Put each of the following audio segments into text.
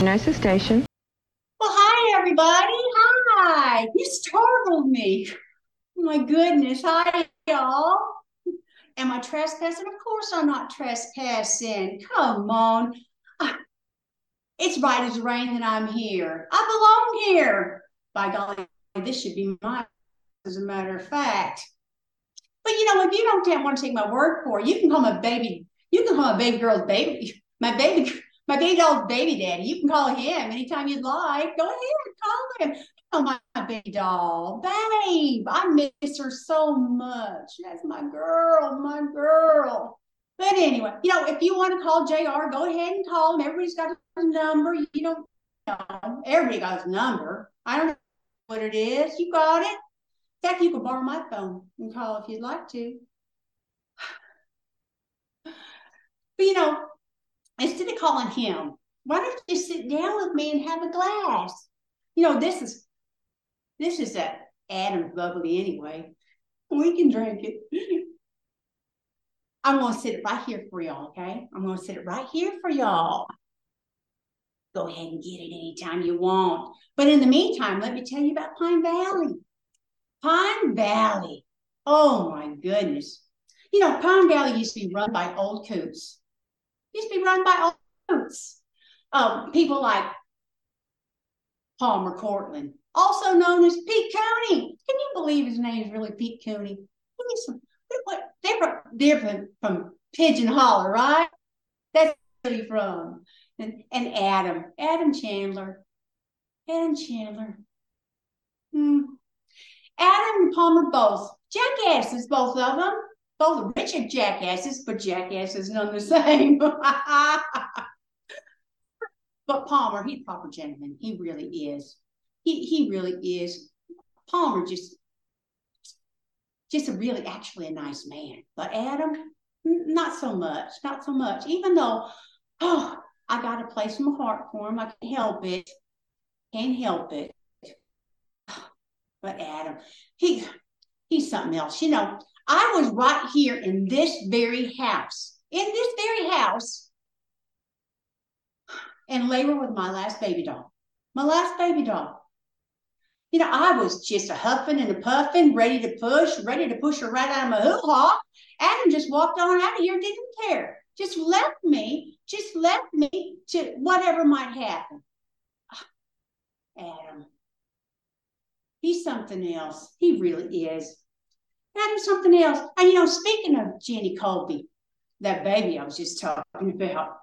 Nurses Station. Well, hi, everybody. Hi. You startled me. Oh, my goodness. Hi, y'all. Am I trespassing? Of course, I'm not trespassing. Come on. Ah, It's right as rain that I'm here. I belong here. By golly, this should be mine, as a matter of fact. But you know, if you don't want to take my word for it, you can call my baby, you can call my baby girl's baby, my baby, my baby doll's baby daddy. You can call him anytime you'd like. Go ahead, call him. Oh, my, my baby doll, babe. I miss her so much. That's my girl, my girl. But anyway, you know, if you want to call JR, go ahead and call him. Everybody's got a number. You don't know. Everybody got his number. I don't know what it is. You got it. In fact, you can borrow my phone and call if you'd like to. But you know, instead of calling him, why don't you sit down with me and have a glass? You know, this is this is a Adam's bubbly anyway. We can drink it. I'm gonna sit it right here for y'all, okay? I'm gonna sit it right here for y'all. Go ahead and get it anytime you want. But in the meantime, let me tell you about Pine Valley. Pine Valley. Oh my goodness. You know, Pine Valley used to be run by old coots. Used to be run by old coots. Um, people like Palmer Cortlandt, also known as Pete Cooney. Can you believe his name is really Pete Cooney? They're from, they're from, from Pigeon Holler, right? That's where he's from. And, and Adam, Adam Chandler, Adam Chandler. Hmm. Adam and Palmer both jackasses, both of them. Both Richard jackasses, but jackasses none the same. but Palmer, he's a proper gentleman. He really is. He he really is. Palmer just just a really actually a nice man. But Adam, not so much, not so much. Even though, oh, I got a place in my heart for him. I can't help it. Can't help it. But Adam, he he's something else. You know, I was right here in this very house, in this very house, and labor with my last baby doll. My last baby doll. You know, I was just a huffing and a puffing, ready to push, ready to push her right out of my hoo-ha. Adam just walked on out of here, didn't care. Just left me, just left me to whatever might happen. Adam. He's something else. He really is. Adam's something else. And you know, speaking of Jenny Colby, that baby I was just talking about.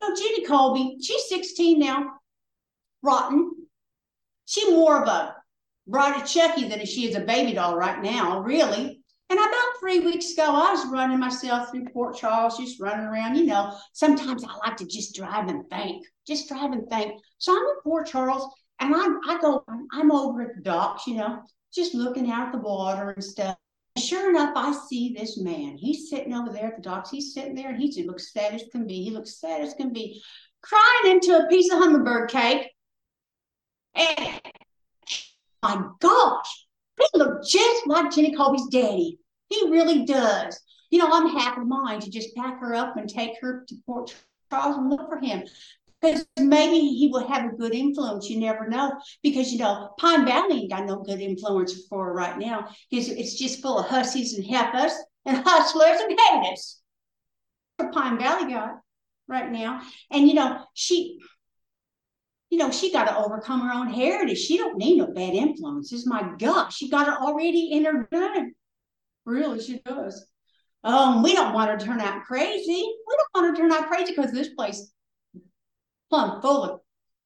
Oh, Jenny Colby, she's 16 now. Rotten. She more of a of Chucky than she is a baby doll right now, really. And about three weeks ago, I was running myself through Port Charles, just running around. You know, sometimes I like to just drive and think, just drive and think. So I'm in Port Charles, and I, I go, I'm over at the docks, you know, just looking out at the water and stuff. Sure enough, I see this man. He's sitting over there at the docks. He's sitting there, and he just looks sad as can be. He looks sad as can be, crying into a piece of hummingbird cake. And my gosh, he looked just like Jenny Colby's daddy. He really does. You know, I'm half a mind to just pack her up and take her to Port Charles and look for him. Because maybe he will have a good influence. You never know. Because, you know, Pine Valley ain't got no good influence for right now. Because it's just full of hussies and heifers and hustlers and haters. Pine Valley got right now. And, you know, she you know, she got to overcome her own heritage. She don't need no bad influences. My gosh, she got it already in her blood. Really, she does. Um, we don't want her to turn out crazy. We don't want her to turn out crazy because this place plumb full of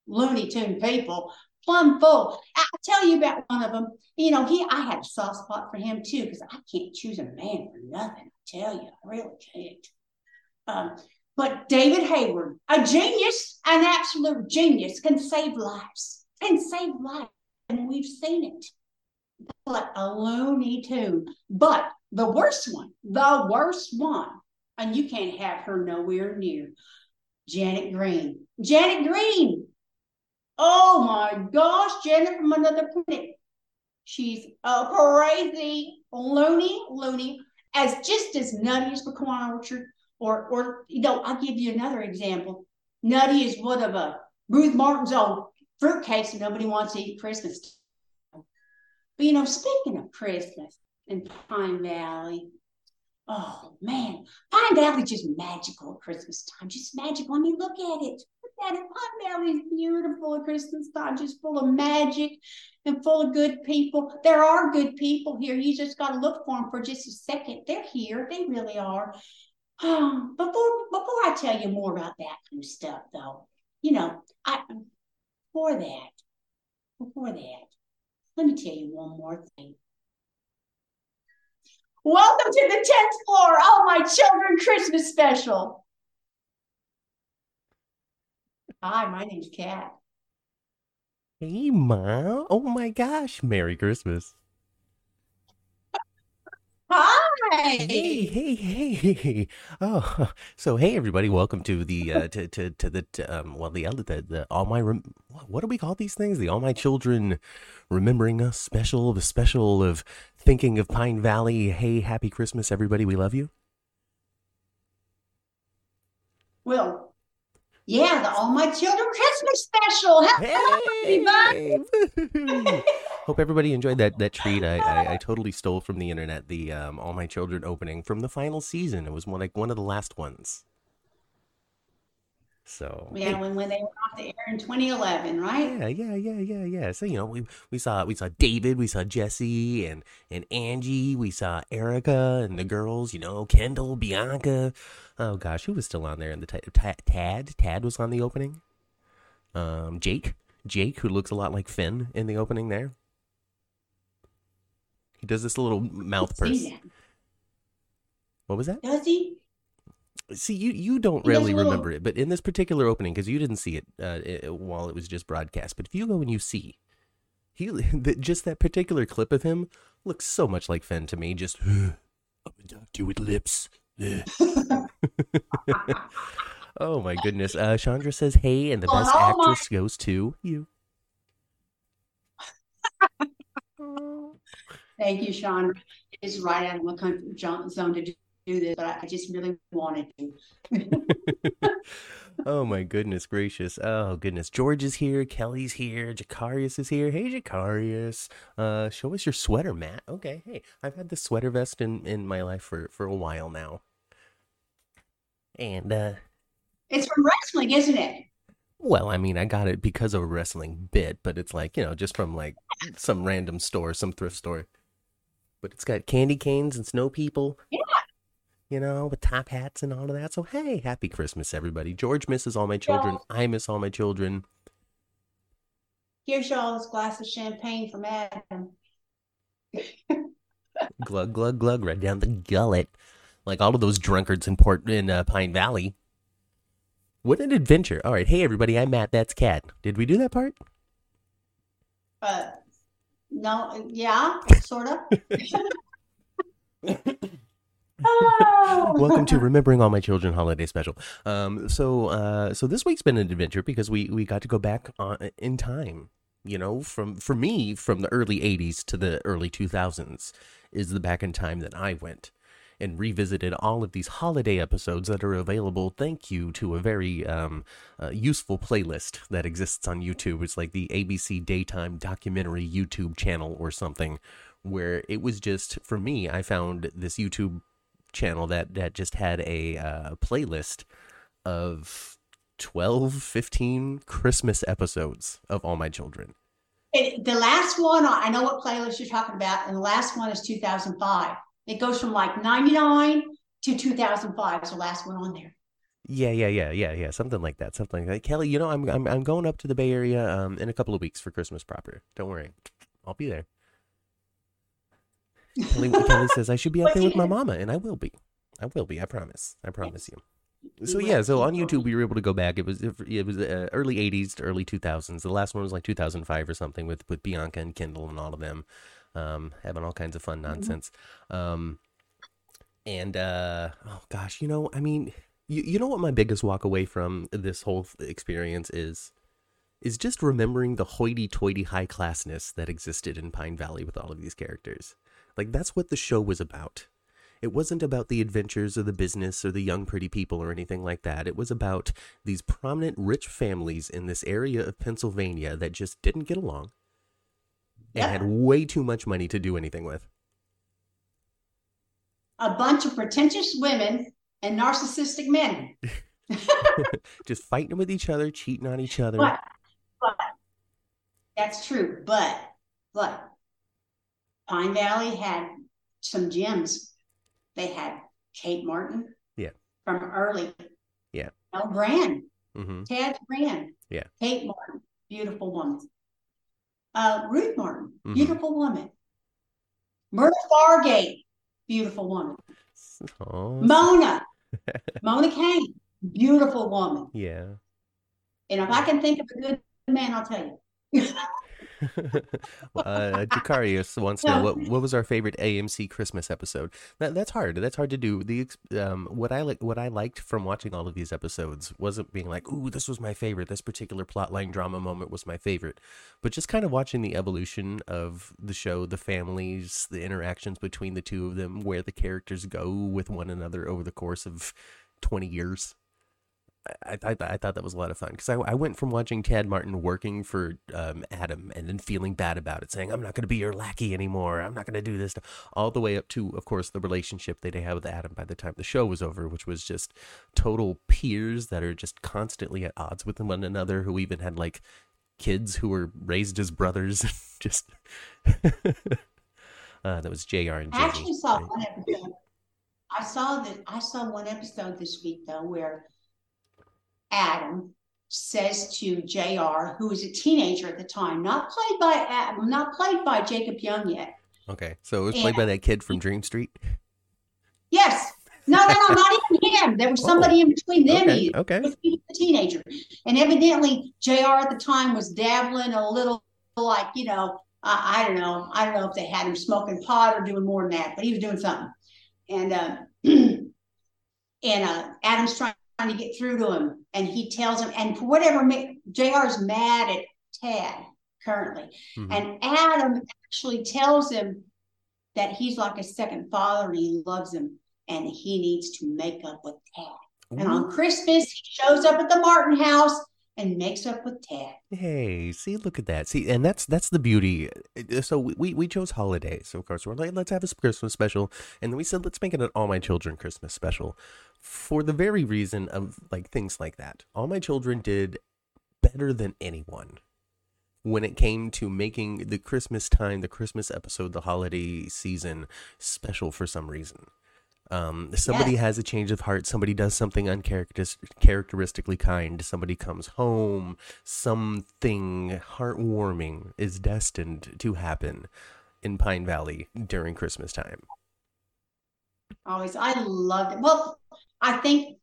Looney Tune people, plumb full. I'll tell you about one of them. You know, he I had a soft spot for him too because I can't choose a man for nothing. I tell you, I really can't. Um, but David Hayward, a genius, an absolute genius, can save lives, can save lives. And we've seen it. But a Looney Tune. But the worst one, the worst one, and you can't have her nowhere near Janet Green. Janet Green. Oh my gosh, Janet from another planet. She's a crazy loony, loony, as just as nutty as Pecan Orchard or or you know, I'll give you another example. Nutty is what of a Ruth Martin's old fruitcakes that nobody wants to eat Christmas. But you know, speaking of Christmas in Pine Valley, oh man, Pine Valley just magical at Christmas time. Just magical. I mean, look at it. It. Pine Valley is beautiful at Christmas time, just full of magic and full of good people. There are good people here. You just got to look for them for just a second. They're here. They really are. Before before I tell you more about that kind of stuff, though, you know, I before that, before that, let me tell you one more thing. Welcome to the 10th floor, Oh My Children Christmas special. Hi, my name's Kat. Hey, Ma. Oh my gosh. Merry Christmas. Hi. Hey, hey, hey. Oh, so hey, everybody. Welcome to the, uh, to, to, to the, to, um, well, the, the, the, all my, rem- what do we call these things? The All My Children Remembering Us special, the special of thinking of Pine Valley. Hey, happy Christmas, everybody. We love you. Well, yeah, the All My Children Christmas special. Hello, everybody. Hope everybody enjoyed that that treat. I, I, I totally stole from the internet the um, All My Children opening from the final season. It was one like one of the last ones. So yeah, when, when they went off the air in 2011, right? Yeah, yeah, yeah, yeah, yeah. So you know, we we saw we saw David, we saw Jesse and and Angie, we saw Erica and the girls. You know, Kendall, Bianca. Oh gosh, who was still on there in the t- t- Tad? Tad was on the opening. Um, Jake, Jake, who looks a lot like Finn in the opening there. He does this little mouth purse. What was that? Does he? See, you you don't really remember it, but in this particular opening, because you didn't see it, uh, it, while it was just broadcast. But if you go and you see, he just that particular clip of him looks so much like Finn to me. Just I'm gonna talk with lips. oh my goodness! Uh, Chandra says, "Hey," and the best oh, actress my- goes to you. Thank you, Chandra. It's right out of my comfort zone to do do this, but I just really wanted to. oh my goodness gracious! Oh goodness, George is here, Kelly's here, Jacarius is here. Hey Jacarius, uh, show us your sweater, Matt. Okay, hey, I've had this sweater vest in in my life for for a while now, and uh, it's from wrestling, isn't it? Well, I mean, I got it because of a wrestling bit, but it's like you know, just from like some random store, some thrift store. But it's got candy canes and snow people. Yeah you know, with top hats and all of that. So, hey, happy Christmas, everybody. George misses all my children. I miss all my children. Here's y'all this glass of champagne from Adam. glug, glug, glug, right down the gullet. Like all of those drunkards in Port in uh, Pine Valley. What an adventure. All right. Hey, everybody. I'm Matt. That's Kat. Did we do that part? Uh, no. Yeah, sort of. Welcome to Remembering All My Children Holiday Special. Um, so, uh, so this week's been an adventure because we we got to go back on, in time. You know, from for me, from the early '80s to the early 2000s is the back in time that I went and revisited all of these holiday episodes that are available. Thank you to a very um, uh, useful playlist that exists on YouTube. It's like the ABC Daytime Documentary YouTube channel or something, where it was just for me. I found this YouTube channel that that just had a uh, playlist of 12 15 christmas episodes of all my children it, the last one i know what playlist you're talking about and the last one is 2005 it goes from like 99 to 2005 is the last one on there yeah, yeah, yeah, yeah, yeah, something like that, something like that. Kelly, you know, I'm I'm I'm going up to the Bay Area um in a couple of weeks for Christmas proper. Don't worry, I'll be there. Kelly, Kelly says I should be out there with my mama, and I will be. I will be. I promise. I promise you. So yeah, so on YouTube we were able to go back. It was it was uh, early '80s to early 2000s. The last one was like 2005 or something with with Bianca and Kendall and all of them, um, having all kinds of fun mm-hmm. nonsense. Um, and uh, oh gosh, you know, I mean, you you know what my biggest walk away from this whole experience is is just remembering the hoity-toity high classness that existed in Pine Valley with all of these characters. Like that's what the show was about. It wasn't about the adventures or the business or the young pretty people or anything like that. It was about these prominent rich families in this area of Pennsylvania that just didn't get along and had way too much money to do anything with. A bunch of pretentious women and narcissistic men. just fighting with each other, cheating on each other. But, but that's true. But, but Pine Valley had some gems. They had Kate Martin. Yeah. From early. Yeah. El Grand. hmm Tad Grand. Yeah. Kate Martin. Beautiful woman. Uh, Ruth Martin. Mhm. Beautiful woman. Myrtle Fargate. Beautiful woman. Oh, Mona. Mona Kane. Beautiful woman. yeah. And if I can think of a good man, I'll tell you. Well, uh, Jacarius wants to know what what was our favorite AMC Christmas episode. That, that's hard. That's hard to do. The um, what I like what I liked from watching all of these episodes wasn't being like, "Ooh, this was my favorite. This particular plotline drama moment was my favorite," but just kind of watching the evolution of the show, the families, the interactions between the two of them, where the characters go with one another over the course of twenty years. I, I, I thought that was a lot of fun because I, I went from watching Tad Martin working for um, Adam and then feeling bad about it, saying, I'm not going to be your lackey anymore. I'm not going to do this, all the way up to, of course, the relationship that they had with Adam by the time the show was over, which was just total peers that are just constantly at odds with one another, who even had like kids who were raised as brothers. just uh, that was JR and I actually saw one episode. I saw that I saw one episode this week though where Adam says to JR, who was a teenager at the time, not played by Adam, not played by Jacob Young yet. Okay, so it was played by that kid from Dream Street. Yes. No, no, no, not even him. There was somebody in between them. Okay, He- okay. he was a teenager. And evidently JR at the time was dabbling a little like, you know, I, I don't know. I don't know if they had him smoking pot or doing more than that, but he was doing something. And uh, and uh, Adam's trying to get through to him, and he tells him, and for whatever, ma- JR is mad at Tad currently, Mhm. and Adam actually tells him that he's like a second father and he loves him, and he needs to make up with Tad. And on Christmas, he shows up at the Martin house and makes up with Tad. Hey, see, look at that. See, and that's that's the beauty. Uh, So we we- we chose holidays. So of course, we're like, let's have a Christmas special, and then we said, let's make it an All My Children Christmas special, for the very reason of like things like that. All My Children did better than anyone when it came to making the Christmas time, the Christmas episode, the holiday season special for some reason. Um, somebody Yes. has a change of heart. Somebody does something uncharacteristically kind. Somebody comes home. Something heartwarming is destined to happen in Pine Valley during Christmas time. Always, I loved it. Well, I think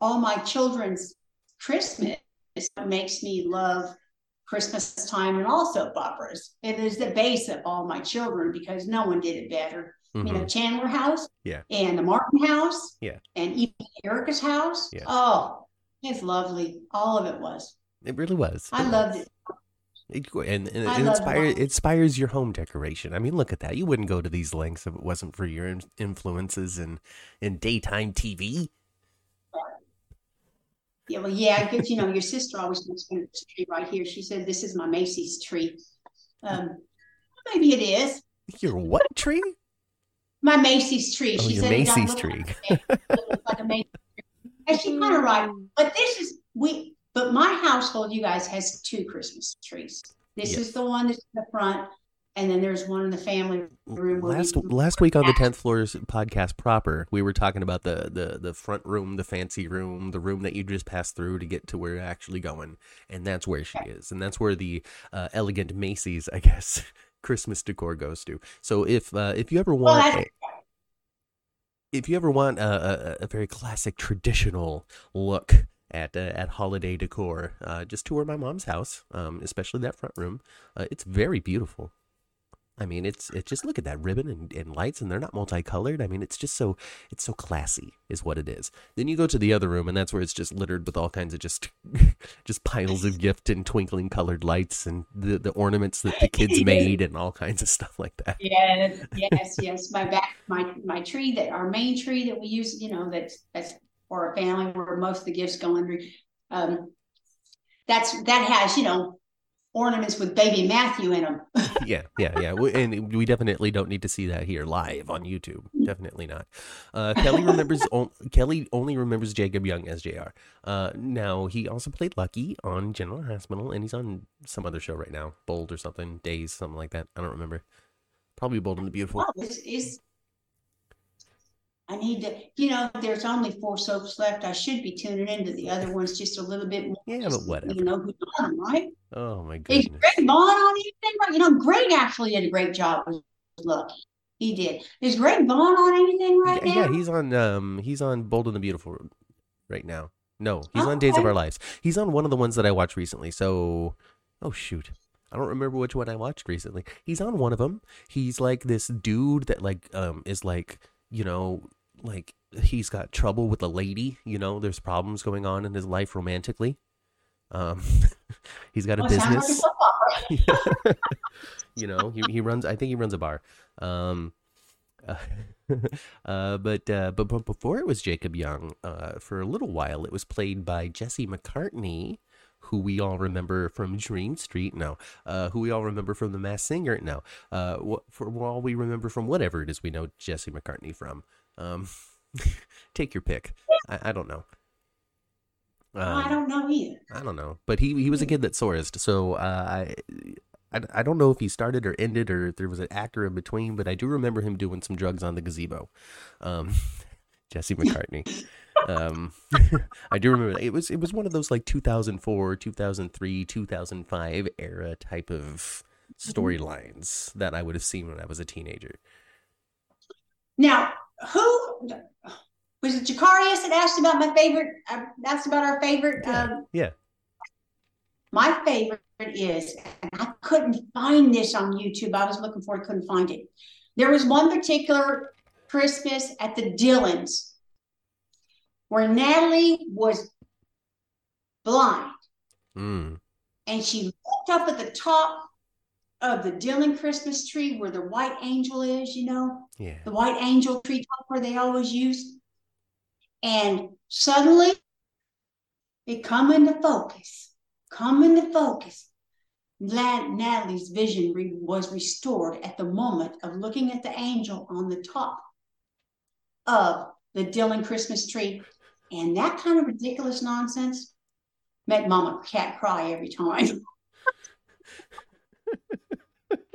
all my children's Christmas is what makes me love Christmas time and all soap operas. It is the base of all my children because no one did it better. You know, Mhm. Chandler House, Yeah. and the Martin House, Yeah. and even Erica's house. Yeah. Oh, it's lovely. All of it was. It really was. I It loved was. it. It, and and it inspires it inspires your home decoration. I mean, look at that. You wouldn't go to these lengths if it wasn't for your in- influences in in daytime TV. Yeah, well, yeah, because you know, your sister always at this tree right here. She said, "This is my Macy's tree." Um, maybe it is Your what tree? My Macy's tree. Oh, she your said, Macy's look tree. Like, it looks like a Macy's tree." And she kind of right, but this is we. But my household, you guys, has two Christmas trees. This Yes. is the one that's in the front, and then there's one in the family room. Last we- last week on the tenth floors podcast proper, we were talking about the, the the front room, the fancy room, the room that you just passed through to get to where you're actually going, and that's where she is, and that's where the uh, elegant Macy's, I guess, Christmas decor goes to. So if uh, if you ever Well, want. that's- if you ever want a, a, a very classic traditional look at uh, at holiday decor, uh, just tour my mom's house, um, especially that front room. Uh, it's very beautiful. I mean, it's it's just look at that ribbon and, and lights, and they're not multicolored. I mean, it's just so it's so classy, is what it is. Then you go to the other room, and that's where it's just littered with all kinds of just just piles of gift and twinkling colored lights and the the ornaments that the kids made and all kinds of stuff like that. Yes, yes, yes. My back, my my tree that our main tree that we use, you know, that's that's for our family where most of the gifts go under. Um, that's that has you know ornaments with baby Matthew in them. yeah, yeah, yeah. And we definitely don't need to see that here live on YouTube. Definitely not. Uh, Kelly remembers. o- Kelly only remembers Jacob Young as Jr. Uh, now he also played Lucky on General Hospital, and he's on some other show right now, Bold or something, Days, something like that. I don't remember. Probably Bold and the Beautiful. Oh, this is. I need to, you know, there's only four soaps left. I should be tuning into the other ones just a little bit more. Yeah, but whatever. You know who's on them, right? Oh my goodness. Is. Greg Vaughn on anything? Right? You know, Greg actually did a great job with Lucky. He did. Is Greg Vaughn on anything right Yeah, now? yeah, he's on. Um, he's on Bold and the Beautiful right now. No, he's on Days of Our Lives. He's on one of the ones that I watched recently. So, oh shoot, I don't remember which one I watched recently. He's on one of them. He's like this dude that like um is like you know like he's got trouble with a lady. You know, there's problems going on in his life romantically. Um, he's got a like business. you know, he he runs. I think he runs a bar. Um, uh, uh, but uh, but but before it was Jacob Young, uh, for a little while it was played by Jesse McCartney, who we all remember from Dream Street. No, uh, who we all remember from The Masked Singer. No, uh, what for all we remember from whatever it is we know Jesse McCartney from. Um, take your pick. I, I don't know. I Um, don't know either. I don't know, but he he was a kid that sourced. So uh, I, I I don't know if he started or ended or if there was an actor in between, but I do remember him doing some drugs on the gazebo. Um, Jesse McCartney. um, I do remember it was it was one of those like 2004, 2003, 2005 era type of storylines that I would have seen when I was a teenager. Now, who was it? Jacarius that asked about my favorite. Uh, asked about our favorite. Yeah. Um, Yeah. my favorite is, and I couldn't find this on YouTube. I was looking for it, couldn't find it. There was one particular Christmas at the Dillons where Natalie was blind Mm. and she looked up at the top of the Dillon Christmas tree where the white angel is, you know, Yeah. the white angel tree top where they always use. And suddenly it come into focus, come into focus. Nat- Natalie's vision re- was restored at the moment of looking at the angel on the top of the Dillon Christmas tree. And that kind of ridiculous nonsense made Mama Cat cry every time.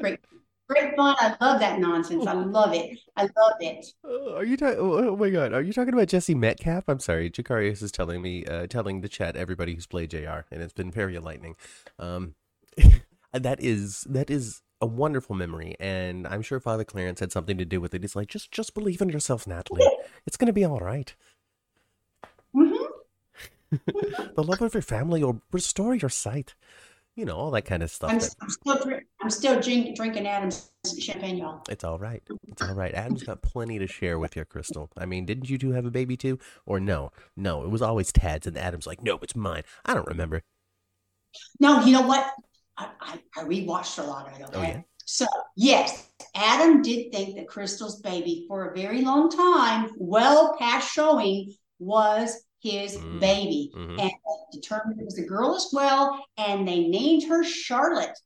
great, great fun. I love that nonsense. I love it. I love it. Oh, are you talking? Oh, oh my God! Are you talking about Jesse Metcalfe? I'm sorry, Jacarius is telling me, uh, telling the chat everybody who's played Jr. and it's been very enlightening. Um, that is that is a wonderful memory, and I'm sure Father Clarence had something to do with it. He's like, just just believe in yourself, Natalie. It's gonna be all right. Mhm. The love of your family will restore your sight. You know all that kind of stuff. I'm, that- I'm still I'm still drink, drinking Adam's champagne, y'all. It's all right. It's all right. Adam's got plenty to share with you, Krystal. I mean, didn't you two have a baby too? Or no? No, it was always Tad's, and Adam's like, no, it's mine. I don't remember. No, you know what? I, I, I rewatched a lot of it. Okay. Oh, yeah? So yes, Adam did think that Krystal's baby for a very long time, well past showing, was his Mm. baby, Mhm. and determined it was a girl as well. And they named her Charlotte.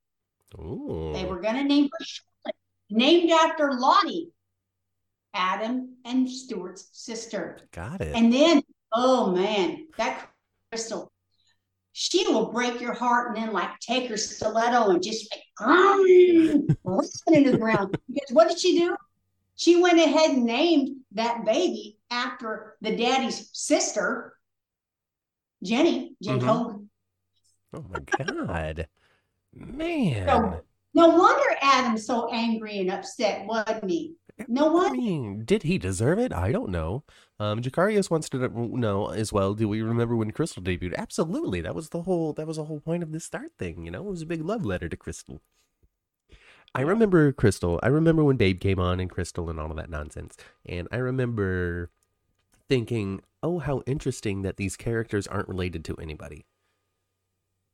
Ooh. They were going to name her Charlotte, named after Lottie, Adam and Stuart's sister. Got it. And then, oh man, that krystal, she will break your heart and then like take her stiletto and just like run into the ground. Because what did she do? She went ahead and named that baby after the daddy's sister, Jenny, Jen Mhm. Hogan. oh my God. Man. So, no wonder Adam's so angry and upset, wasn't he? No I wonder. mean, did he deserve it? I don't know. Um, Jacarius wants to know as well. Do we remember when Krystal debuted? Absolutely. That was the whole. That was the whole point of this start thing. You know, it was a big love letter to Krystal. I remember Krystal. I remember when Babe came on and Crystal and all of that nonsense. And I remember thinking, oh, how interesting that these characters aren't related to anybody.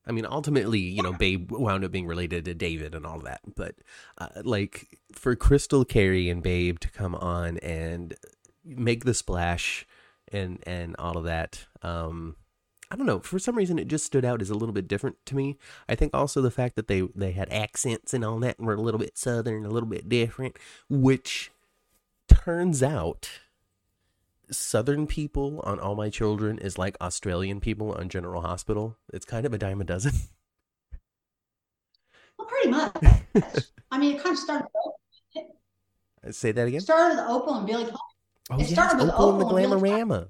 I mean, ultimately, you know, Babe wound up being related to David and all that. But uh, like for Krystal, Carrie, and Babe to come on and make the splash and and all of that, um, I don't know. For some reason, it just stood out as a little bit different to me. I think also the fact that they they had accents and all that and were a little bit southern, a little bit different, which turns out Southern people on All My Children is like Australian people on General Hospital. It's kind of a dime a dozen. Well, pretty much. I mean, it kind of started. Say that again. Started with Opal and Billy. Oh, it yes, started with Opal and the Opal and Billy Glamorama.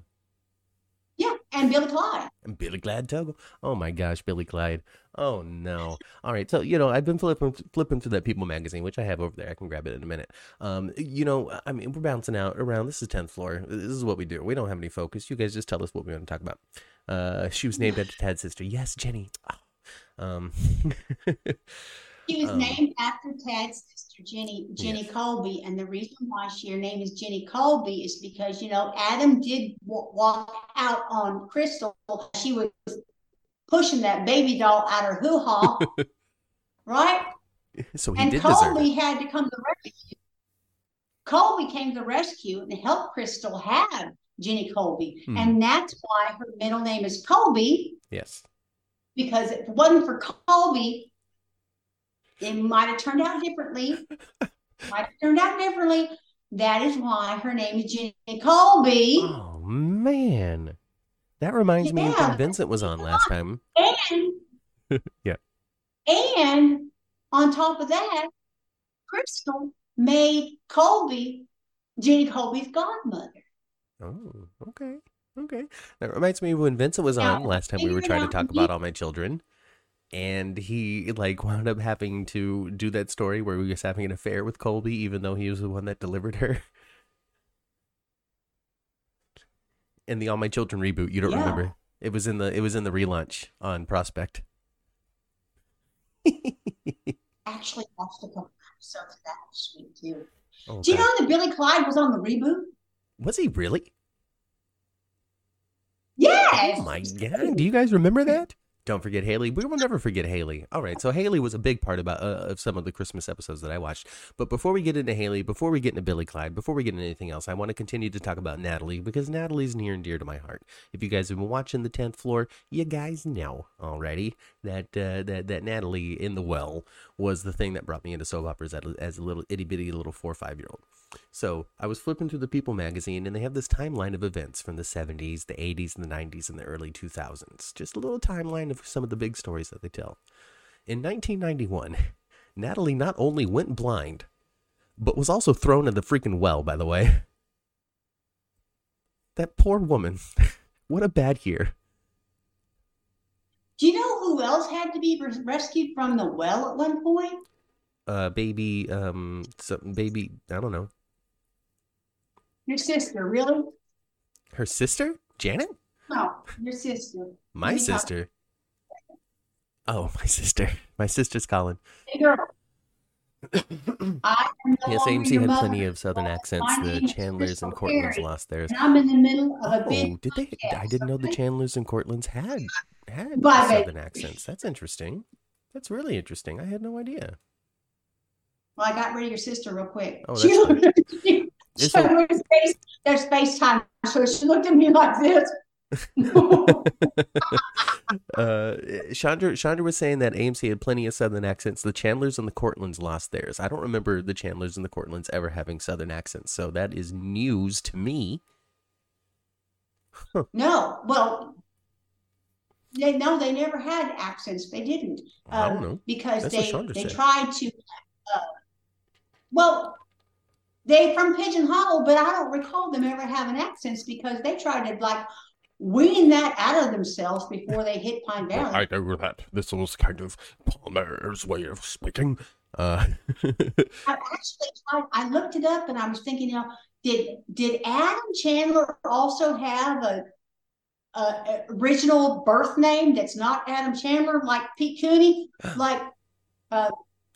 And Billy Clyde. And Billy Clyde Tuggle. Oh my gosh, Billy Clyde. Oh no. All right, so you know I've been flipping flipping through that People magazine, which I have over there. I can grab it in a minute. Um, you know, I mean, we're bouncing out around. This is tenth floor. This is what we do. We don't have any focus. You guys just tell us what we want to talk about. Uh, she was named after Tad's sister. Yes, Jenny. Oh. Um, She was Um, named after Tad's sister, Jenny Jenny Yes. Colby, and the reason why she her name is Jenny Colby is because you know Adam did w- walk out on Krystal. She was pushing that baby doll out her hoo ha, right? so he and did Colby had to come to the rescue. Colby came to the rescue and helped Krystal have Jenny Colby, Hmm. and that's why her middle name is Colby Yes. because if it wasn't for Colby, it might have turned out differently. might have turned out differently. That is why her name is Jenny Colby. Oh man, that reminds me of when Vincent was on last time. And Yeah. And on top of that, Krystal made Colby Jenny Colby's godmother. Oh, okay. Okay. That reminds me of when Vincent was Now, on last time we were trying to talk about all my children. And he like wound up having to do that story where he was having an affair with Colby, even though he was the one that delivered her. In the All My Children reboot, you don't Yeah. remember? It was in the it was in the relaunch on Prospect. Actually watched a couple episodes of that was sweet too. Oh, Do you God. know that Billy Clyde was on the reboot? was he really? Yes. Oh my god! Do you guys remember that? Don't forget Hayley. We will never forget Hayley. All right, so Hayley was a big part about uh, of some of the Christmas episodes that I watched. But before we get into Hayley, before we get into Billy Clyde, before we get into anything else, I want to continue to talk about Natalie because Natalie's near and dear to my heart. If you guys have been watching the tenth floor, you guys know already that uh, that that Natalie in the well was the thing that brought me into soap operas as a, as a little itty bitty little four or five year old. So I was flipping through the People magazine, and they have this timeline of events from the 70s, the 80s, and the 90s, and the early 2000s. Just a little timeline of some of the big stories that they tell. In 1991, Natalie not only went blind, but was also thrown in the freaking well, by the way. That poor woman. what a bad year. Do you know who else had to be rescued from the well at one point? Uh, baby, um, some baby, I don't know. Your sister, really? Her sister? Janet? No, your sister. My talk- sister. Oh, my sister. My sister's calling. Hey, girl. I no Yes, AMC had mother, plenty of southern accents. My The Chandlers and Cortlandts lost theirs. and I'm in the middle of a Oh, did they? I didn't know the? Chandlers and Cortlandts had had Bye, baby. southern accents. That's interesting. That's really interesting. I had no idea. Well, I got rid of your sister real quick. Oh, that's fine. looked, she, It's she a- at space, there's FaceTime, so she looked at me like this. uh, Chandra, Chandra was saying that AMC had plenty of southern accents. The Chandlers and the Cortlandts lost theirs. I don't remember the Chandlers and the Cortlandts ever having southern accents, so that is news to me. no, well, they no, they never had accents. They didn't. I don't um, know. because That's they they said. tried to. Uh, well, they from Pigeon Hollow, but I don't recall them ever having accents because they tried to like wean that out of themselves before they hit Pine Valley. I know that this was kind of Palmer's way of speaking. Uh, I actually tried. I looked it up and I was thinking, you know, did did Adam Chandler also have a, a, a original birth name that's not Adam Chandler, like Pete Cooney, like, uh,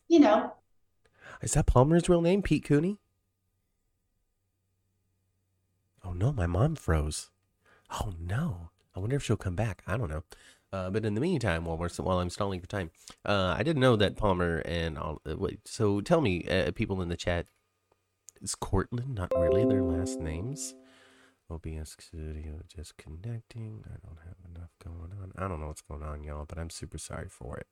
you know, Is that Palmer's real name, Pete Cooney? Oh no, my mom froze. Oh no. I wonder if she'll come back. I don't know. Uh, but in the meantime, while we're while I'm stalling for time, uh, I didn't know that Palmer and all. Uh, wait, so tell me, uh, people in the chat, is Cortlandt not really their last names? OBS Studio just connecting. I don't have enough going on. I don't know what's going on, y'all, but I'm super sorry for it.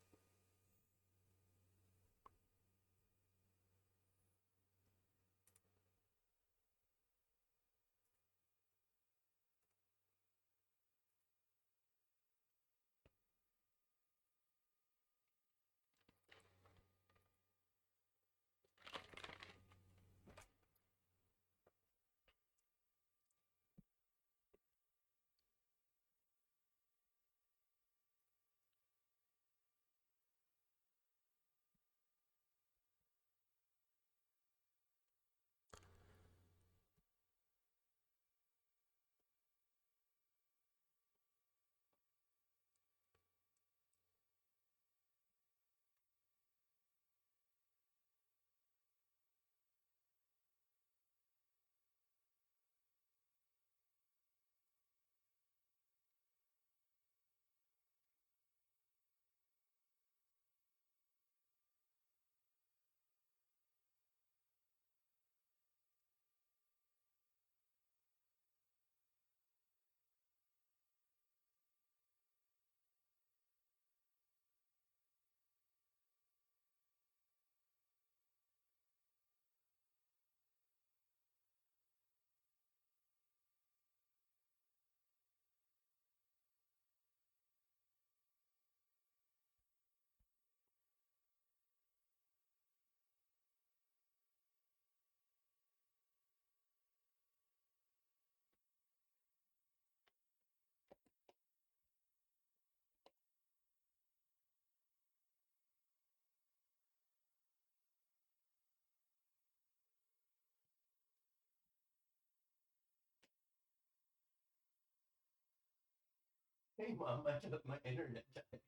Hey mom, my, my internet died.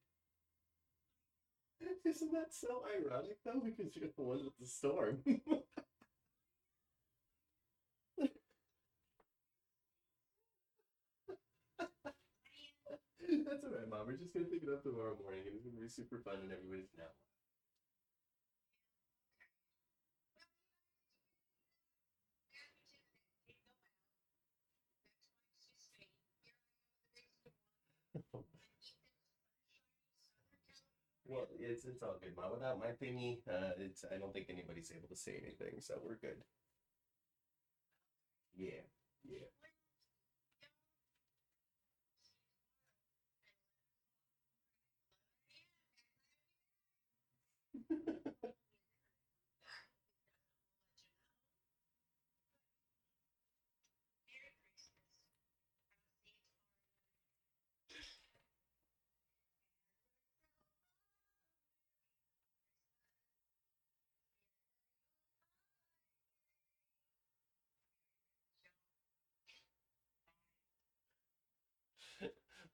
Isn't that so ironic though? Because you're the one with the storm. That's alright, mom. We're just gonna pick it up tomorrow morning it's gonna be super fun and everybody's now. Well, it's it's all good, mom. Without my thingy, uh, it's I don't think anybody's able to say anything, so we're good. Yeah, yeah.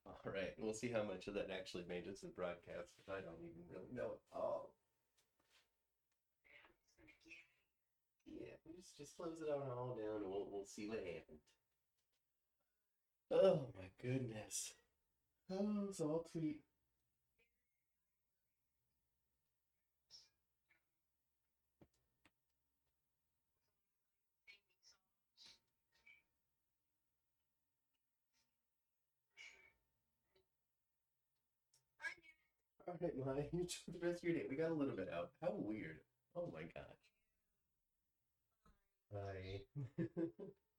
All right, we'll see how much of that actually made it to the broadcast. I don't even really know at all. Yeah, we just just close it all down, and we'll we'll see what happened. Oh my goodness. Oh, it's all tweet. All right, Maya, you enjoy the rest of your day. We got a little bit out. How weird. Oh my gosh. Bye.